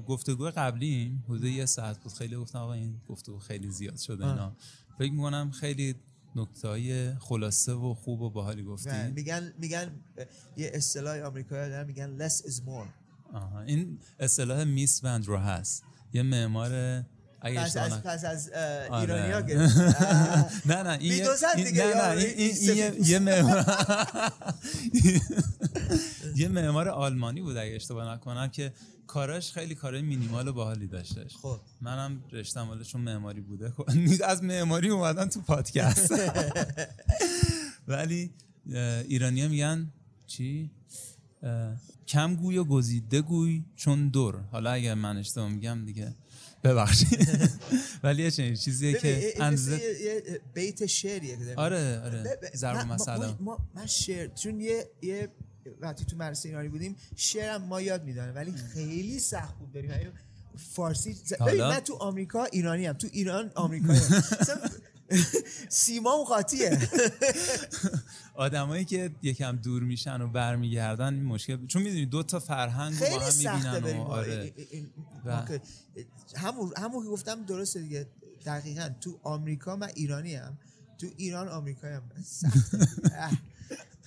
گفتگو قبلی حدود یه ساعت بود. خیلی گفتم آقا این گفتگو خیلی زیاد شده. اینا. فکر می‌کنم خیلی نکته های خلاصه و خوب و باحالی گفتی میگن میگن یه اصطلاح آمریکایی دارن میگن less is more آها. این اصطلاح میس وند رو هست یه معمار پس از پس از آره. ایرانی ها گرفت. نه نه این دیگه نه نه این, یه- معمار یه معمار آلمانی بود اگه اشتباه نکنم که کاراش خیلی کارهای مینیمال و باحالی داشتش. خب. منم رشتم ولی چون معماری بوده. خب، از معماری اومدن تو پادکست. ولی ایرانی میگن چی؟ کم گوی و گزیده گوی چون دور. حالا اگر من اشتباه میگم دیگه. ببخشید ولی یه چنین چیزیه که اندازه یه- بیت شعریه که. آره، آره. ضرب من- ما- مثل. ما- ما- من شعر چون یه یه وقتی تو مدرسه ایرانی بودیم شعرم ما یاد میدانه ولی خیلی سخت بود بریم یعنی فارسی ز- من تو آمریکا ایرانی هم تو ایران آمریکایی. مثلا سیمام قاطیه آدمایی که یکم دور میشن و برمیگردن این مشکل چون می‌دونی دو تا فرهنگ رو با هم می‌بینن و. آره و- همون همون که گفتم درسته دیگه دقیقا تو آمریکا من ایرانی هم تو ایران آمریکایی هم.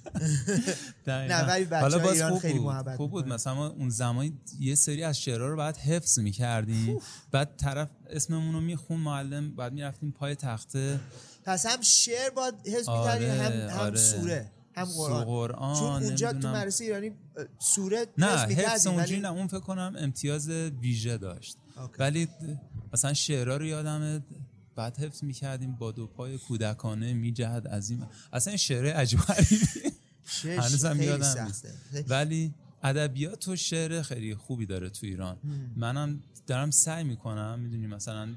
نه، ولی ایران خوب خیلی. محبت خوب بود. مثلا اون زمانی یه سری از شعرها رو باید حفظ می‌کردیم بعد طرف اسممون رو میخون معلم بعد می‌رفتیم پای تخته پس هم شعر باید حفظ آره، می‌کردی هم هم آره. سوره هم قرآن, قرآن، چون اونجا تو. مدرسه ایرانی سوره نه حفظ می‌کردیم اونجوری نه اون فکر کنم امتیاز ویژه داشت. ولی مثلا شعرها رو یادمه بعد حفظ می‌کردیم با دو پای کودکانه میجهد از این اصلا شعر عجیب هنوزم یادم. نیست. ولی ادبیات و شعر خیلی خوبی داره تو ایران. منم دارم سعی می‌کنم می‌دونی مثلا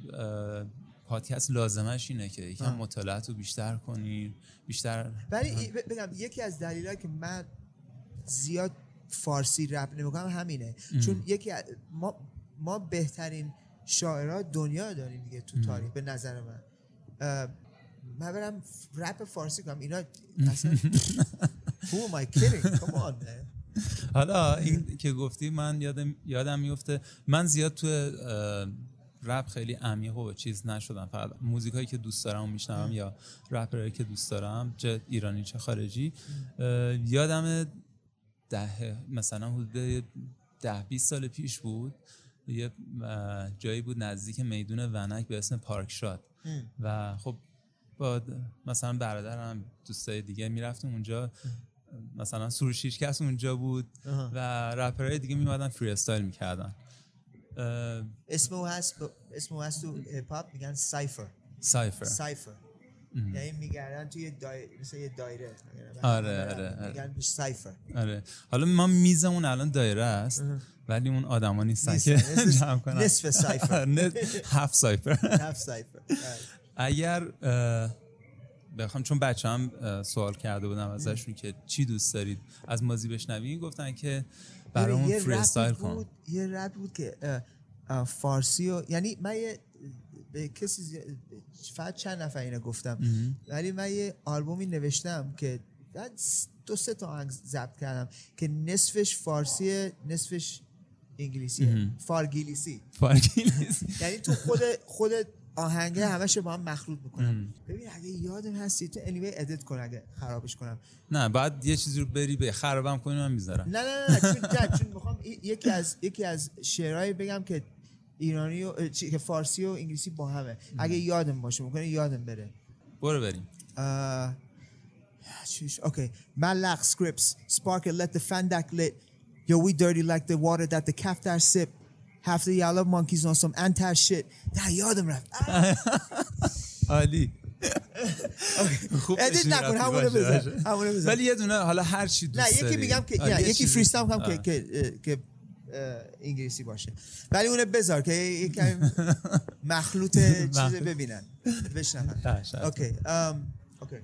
پادکست لازمش اینه که یکم. مطالعت رو بیشتر کنی بیشتر ولی بگم یکی از دلایلی که من زیاد فارسی رپ نمی‌کنم همینه. ام. چون یکی ما ما بهترین شاعرها دنیا داریم دیگه تو تاریخ به نظر من. من برم رپ فارسی کنم. اینا اصلا who am I kidding? Come on man. حالا این که گفتی من یادم یادم میفته. من زیاد تو رپ خیلی عمیق و چیز نشدم. فقط موزیکایی که دوست دارم و میشنوم یا رپرایی که دوست دارم چه ایرانی چه خارجی. یادمه مثلا حدود ده 20 سال پیش بود. یه جایی بود نزدیک میدون ونک به اسم پارک شاد. و خب با مثلا برادرم دوستای دیگه می‌رفتیم اونجا. مثلا سروش هیچکس اونجا بود. و رپرهای دیگه میمدن freestyle می‌کردن اسمو هست اسمو هست تو هیپ هاپ میگن cypher. cypher. cypher. یعنی میگردن توی دای... مثل یه دایره. آره، آره، آره. میگن بهش cypher. آره. حالا ما میزمون الان دایره است. ولی اون آدما نیستن. که نصف- جمع کنن نصف cypher. half cypher half cypher اگر بخوام چون بچه هم سوال کرده بودم ازشون که چی دوست دارید از مازی بشنوین گفتن که برامون یه freestyle کن یه رپ بود که فارسی و یعنی من یه به کسی فقط چند نفر اینو گفتم. ولی من یه آلبومی نوشتم که دو سه تا آهنگ ضبط کردم که نصفش فارسی نصفش انگلیسی. فارگیلیسی. فارگیلیسی. یعنی تو خود خود آهنگه همش با هم مخلوط می‌کنم ببین اگه یادم هستی تو anyway edit کن اگه خرابش کنم. نه بعد یه چیزی رو بری به خرابم کنی من می‌ذارم. نه نه نه چون چون می‌خوام یکی از یکی از شعرهایی بگم که ایرانی و که فارسی و انگلیسی با همه. اگه یادم باشه می‌کنه یادم بره. برو بریم. Malak scripts. Spark it, let the fandak lit. Yo, we dirty like the water that the kaftar sip. Half the y'all love monkeys on some anti shit. Nah, یادم رفت. عالی خوب ادیت نکن بذار باشه. همونو بذار ولی یه دونه حالا هر چی دوست نه یکی. میگم که یکی فریستام هم که. که که انگلیسی باشه ولی اونه بذار که یه کمی مخلوط چیز. ببینن شاید. اوکی ام، اوکی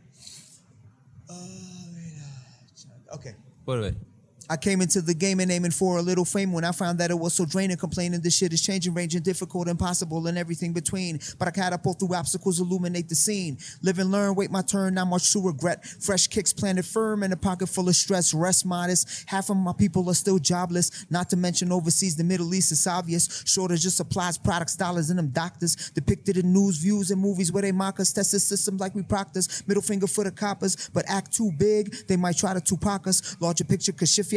اوکی برو بریم I came into the game and aiming for a little fame when I found that it was so draining, complaining this shit is changing, ranging difficult, impossible, and everything between. But I catapult through obstacles, illuminate the scene. Live and learn, wait my turn, not much to regret. Fresh kicks planted firm in a pocket full of stress, rest modest. Half of my people are still jobless, not to mention overseas, the Middle East is obvious. Shortage of supplies, products, dollars, and them doctors. Depicted in news, views, and movies where they mock us, test the system like we practice. Middle finger for the coppers, but act too big, they might try to Tupac us. Larger picture,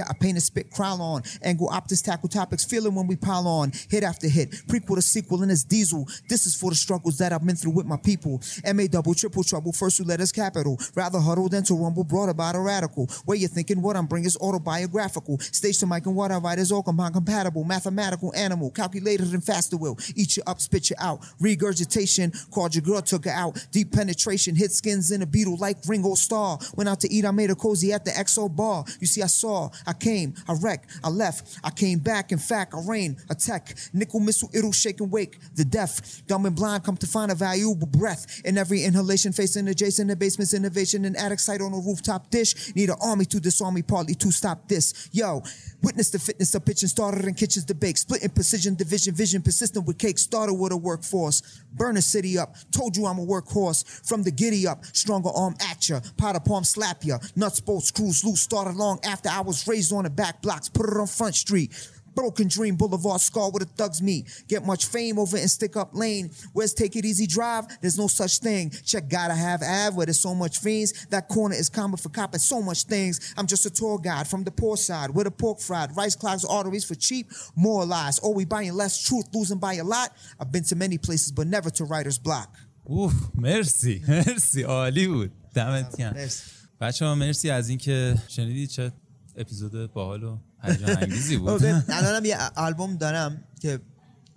I paint a spit crown on. Angle optics, tackle topics, feeling when we pile on. Hit after hit, prequel to sequel, and it's diesel. This is for the struggles that I've been through with my people. MA double, triple trouble, first two letters capital. Rather huddle than to rumble, brought about a radical. Where you're thinking what I'm bringing is autobiographical. Stage to mic and what I write is all compatible. Mathematical animal, calculated and faster will. Eat you up, spit you out. Regurgitation, called your girl, took her out. Deep penetration, hit skins in a beetle like Ringo Starr. Went out to eat, I made a cozy at the XO bar. You see, I saw, I came, I wrecked, I left, I came back. In fact, I rain, attack, nickel missile, it'll shake and wake. The deaf, dumb and blind, come to find a valuable breath. In every inhalation, facing adjacent to basements, innovation, and attic site on a rooftop dish. Need an army to disarm me, partly to stop this. Yo, witness the fitness of pitching, started in kitchens to bake, split in precision, division, vision, persistent with cake, started with a workforce. Burn a city up, told you I'm a workhorse. From the giddy up, stronger arm at ya, powder palm slap ya. Nuts, bolts, screws loose, started long after I was raised on the back blocks, put it on Front Street. Broken Dream Boulevard, scar where the thugs meet. Get much fame over in Stick Up Lane. Where's Take It Easy Drive? There's no such thing. Check Gotta Have Ave where there's so much fiends. That corner is common for copping so much things. I'm just a tour guide from the poor side where the pork fried. Rice clogs, arteries for cheap. More lies. Oh, we buying less truth, losing by a lot. I've been to many places, but never to writer's block. اوه مرسی مرسی عالی بود دمت گرم مرسی. بچه ها مرسی از اینکه شنیدید چه اپیزود باحال و هیجان انگیزی بود الانم خب، یه آلبوم دارم که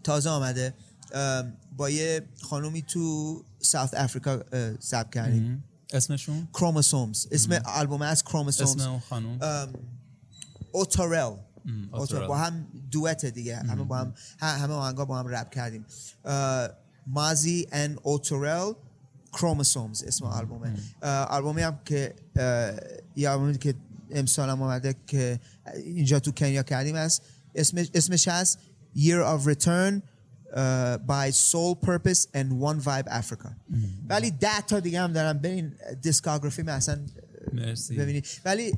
تازه آمده با یه خانومی تو ساوت افریقا ثبت کردیم. اسمشون؟ کروموسومز. اسم آلبوم از کروموسومز. اسم اون خانوم؟ اوتورل. اوتورل. با هم دوت دیگه. همه با هم همه آهنگا با هم رپ کردیم. مازی ان اوتورل کروموسومز اسم آلبومه. آلبومی هم که یه آلبومی که امسال هم اومده که اینجا تو کنیا کردیم. است اسمش اسمش هست Year of Return uh, by Soul Purpose and One Vibe Africa. ولی ده تا دیگه هم دارم. برین discography من اصلا مرسی. ببینید. ولی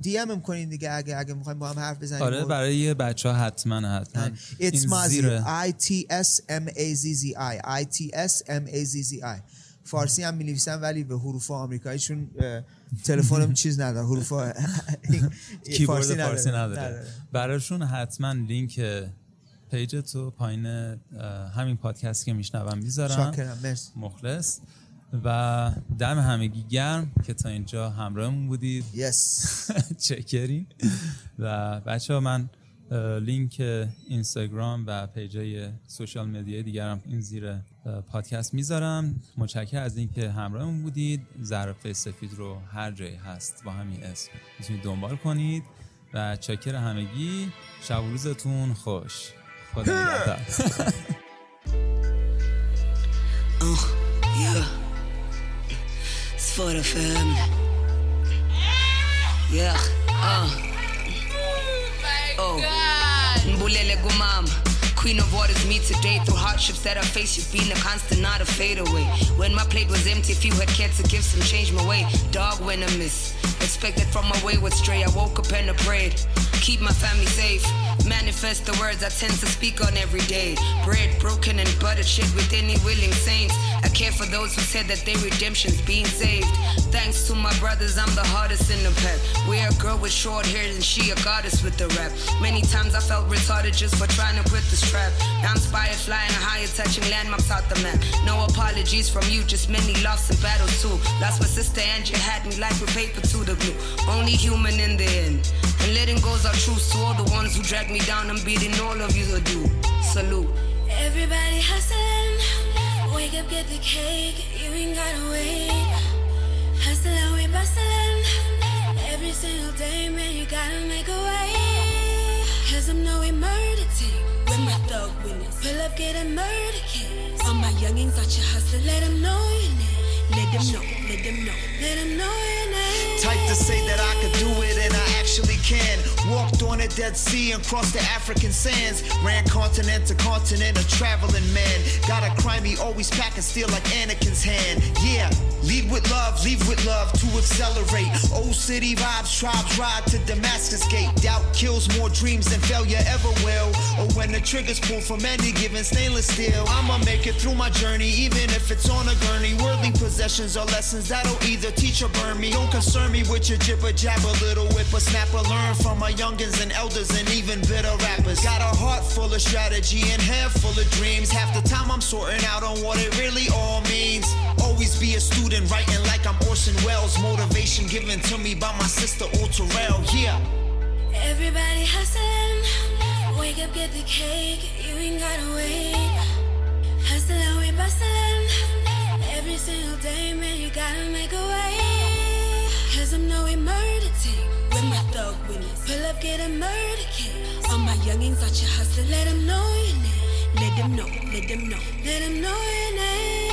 DM کنین دیگه اگه اگه می‌خوایم با هم حرف بزنیم آره برای بچه ها حتما حتما. It's این Mazzi. I T S M A Z Z I. I T S M A Z Z I. فارسی هم می نویسم ولی به حروف آمریکایی چون اه، تلفنم چیز نداره حروف کیبورد فارسی نداره. براشون حتما لینک پیج تو پایین همین پادکست که میشنوم می‌ذارم. مخلص. و دم همگی گرم که تا اینجا همراهمون بودید. یس چکرین و بچه ها من لینک اینستاگرام و پیجای سوشال مدیای دیگرم این زیر پادکست می‌ذارم. متشکر از اینکه همراهمون بودید. ظرف سفید رو هر جایی هست با همین اسم می‌تونید دنبال کنید. و چکر همگی شب و روزتون خوش. خدا نگهدار. Queen of waters, me today through hardships that I face. You've been a constant, not a fade away. When my plate was empty, if you had cared to give some change my way. Dog when I miss. Expected from my wayward stray. I woke up and I prayed. keep my family safe. Manifest the words I tend to speak on every day. Bread broken and buttered shit with any willing saints. I care for those who said that their redemption's being saved. Thanks to my brothers, I'm the hardest in the pack. We're a girl with short hair and she a goddess with the rap. Many times I felt retarded just for trying to quit this trap. Now I'm inspired, flying higher, touching landmarks out the map. No apologies from you, just many lost in battle too. Lost my sister and you had me like with paper to the glue. Only human in the end. And letting goes our truth to all the ones who drag me down. I'm beating all of you to do. Salute. Everybody hustling. Wake up, get the cake. You ain't gotta wait. Hustling, we bustling. Every single day, man, you gotta make a way. Cause I'm no murder team. With my thug witness. Pull up, get a murder case. All my youngins out your hustle. Let them know your name. Let them know, let them know, let them know your name. Type to say that I could do it and I actually can. Walked on the Dead Sea and crossed the African sands. Ran continent to continent, a traveling man. Got a crimey, always pack and steal like Anakin's hand. Yeah, lead with love, leave with love to accelerate. Old city vibes, tribes ride to Damascus Gate. Doubt kills more dreams than failure ever will. Or when the triggers pull from any given stainless steel. I'ma make it through my journey, even if it's on a gurney. Worldly possessions are lessons that'll either teach or burn me. Don't concern me with your jibber jabber, little whipper snapper. Learn from my youngins and elders and even bitter rappers. Got a heart full of strategy and head full of dreams. Half the time I'm sorting out on what it really all means. Always be a student, writing like I'm Orson Welles. Motivation given to me by my sister Ul Terrell. Yeah. Everybody hustling. Wake up, get the cake. You ain't gotta wait. Hustling, we bustling. Every single day, man, you gotta make a way. Cause I'm no murder team. With my thug witness. Pull up, get a murder case. All my youngins out your hustle. Let them know your name. Let them know, let them know, let them know your name.